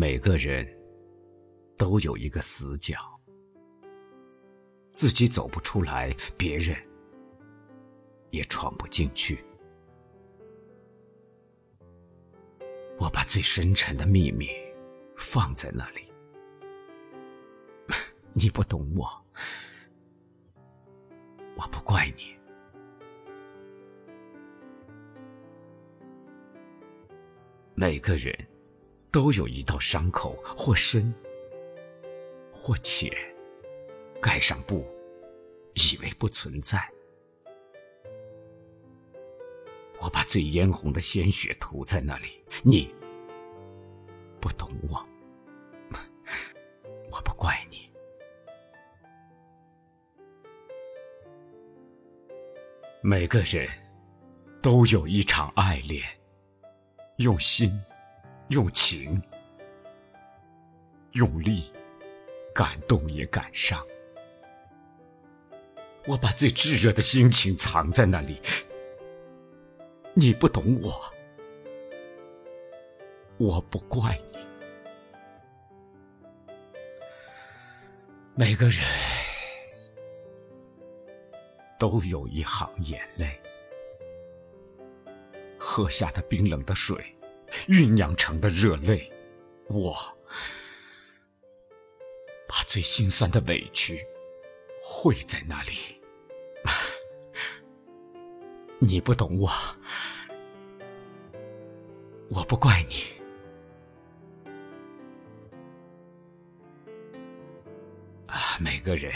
每个人都有一个死角，自己走不出来，别人也闯不进去。我把最深沉的秘密放在那里，你不懂我，我不怪你。每个人都有一道伤口，或深或浅，盖上布，以为不存在。我把最嫣红的鲜血涂在那里，你不懂我，我不怪你。每个人都有一场爱恋，用心，用情，用力，感动也感伤。我把最炙热的心情藏在那里。你不懂我，我不怪你。每个人都有一行眼泪，喝下的冰冷的水，酝酿成的热泪，我把最心酸的委屈汇在那里。你不懂我。我不怪你。啊，每个人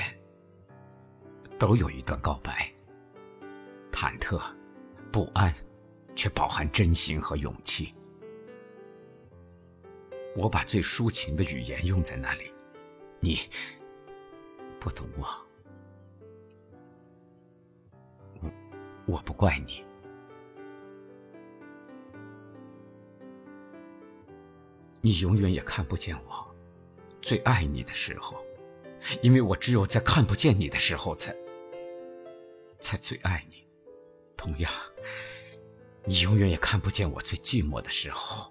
都有一段告白，忐忑、不安，却饱含真心和勇气。我把最抒情的语言用在那里，你不懂我，我我不怪你。你永远也看不见我最爱你的时候，因为我只有在看不见你的时候，才才最爱你。同样，你永远也看不见我最寂寞的时候，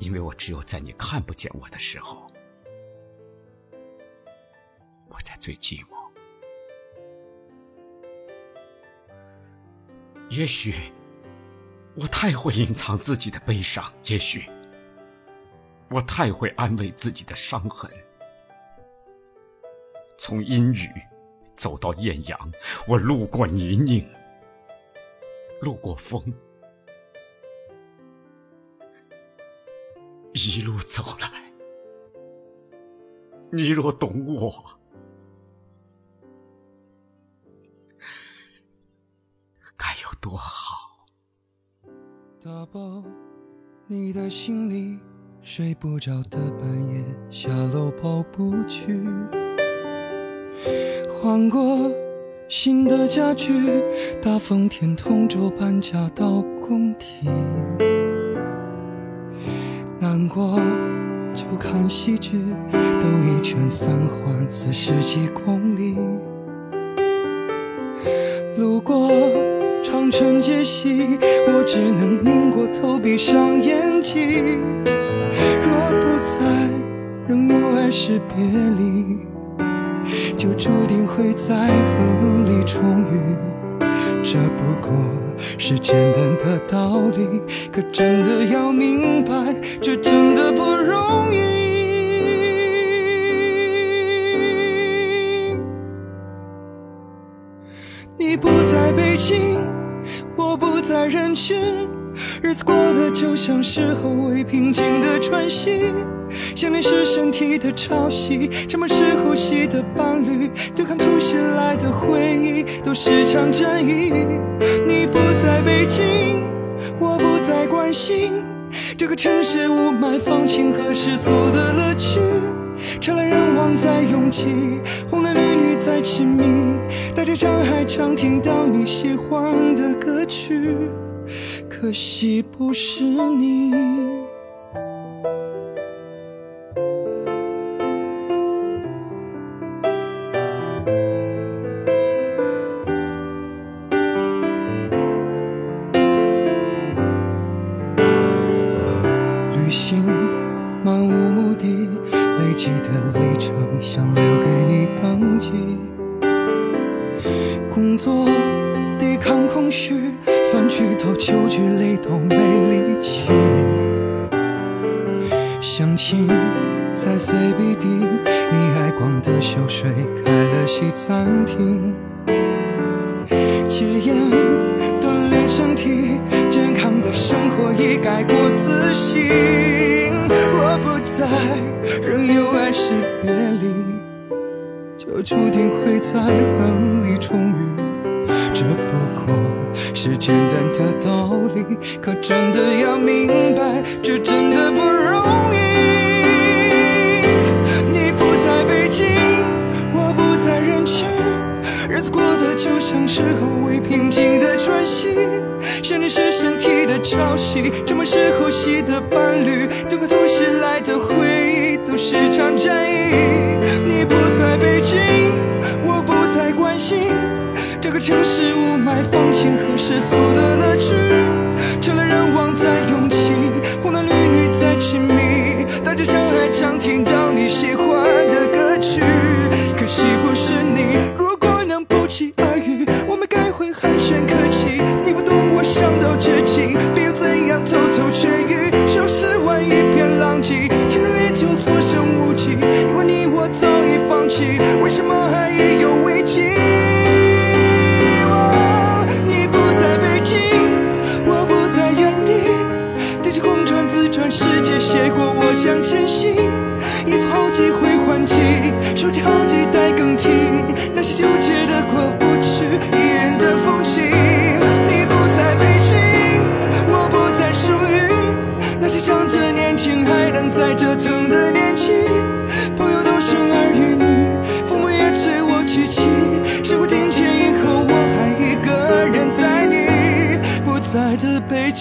因为我只有在你看不见我的时候，我才最寂寞。也许。我太会隐藏自己的悲伤，也许我太会安慰自己的伤痕。从阴雨走到艳阳，我路过泥泞，路过风，一路走来。你若懂我，该有多好。打包你的行李，睡不着的半夜下楼跑步去，换过新的家具，大风天同桌搬家到工体，难过就看喜剧，兜一圈三环四十几公里，路过。长城街西，我只能拧过头，闭上眼睛。若不在，仍有爱是别离，就注定会在恨里重遇。这不过是简单的道理，可真的要明白，这真的不容易。你不在北京。我不在人群，日子过得就像是后未平静的喘息。想念是身体的潮汐，沉默是呼吸的伴侣。对抗突袭来的回忆，都是场战役。你不在北京，我不再关心这个城市雾霾、放晴和世俗的乐趣。车来人往在拥挤，红男绿女在亲密，大街上还常听到你喜欢的歌曲，可惜不是你。旅行漫无目的，累积的里程想留给你登记。工作抵抗空虚，饭局到酒局累都没力气。相亲在 CBD，你爱逛的秀水开了西餐厅。戒烟锻炼身体，健康的生活已改过自新。若不在，仍有爱是别离，就注定会在恨里重遇。这不过是简单的道理，可真的要明白，却真的不容易。你不在北京，我不在人群，日子过得就像是后未平静的喘息。想你是身体的潮汐，沉默是呼吸的伴侣，渡过突袭来的回忆，都是场战役。你不在北京，城市雾霾、放晴和世俗的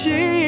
ti.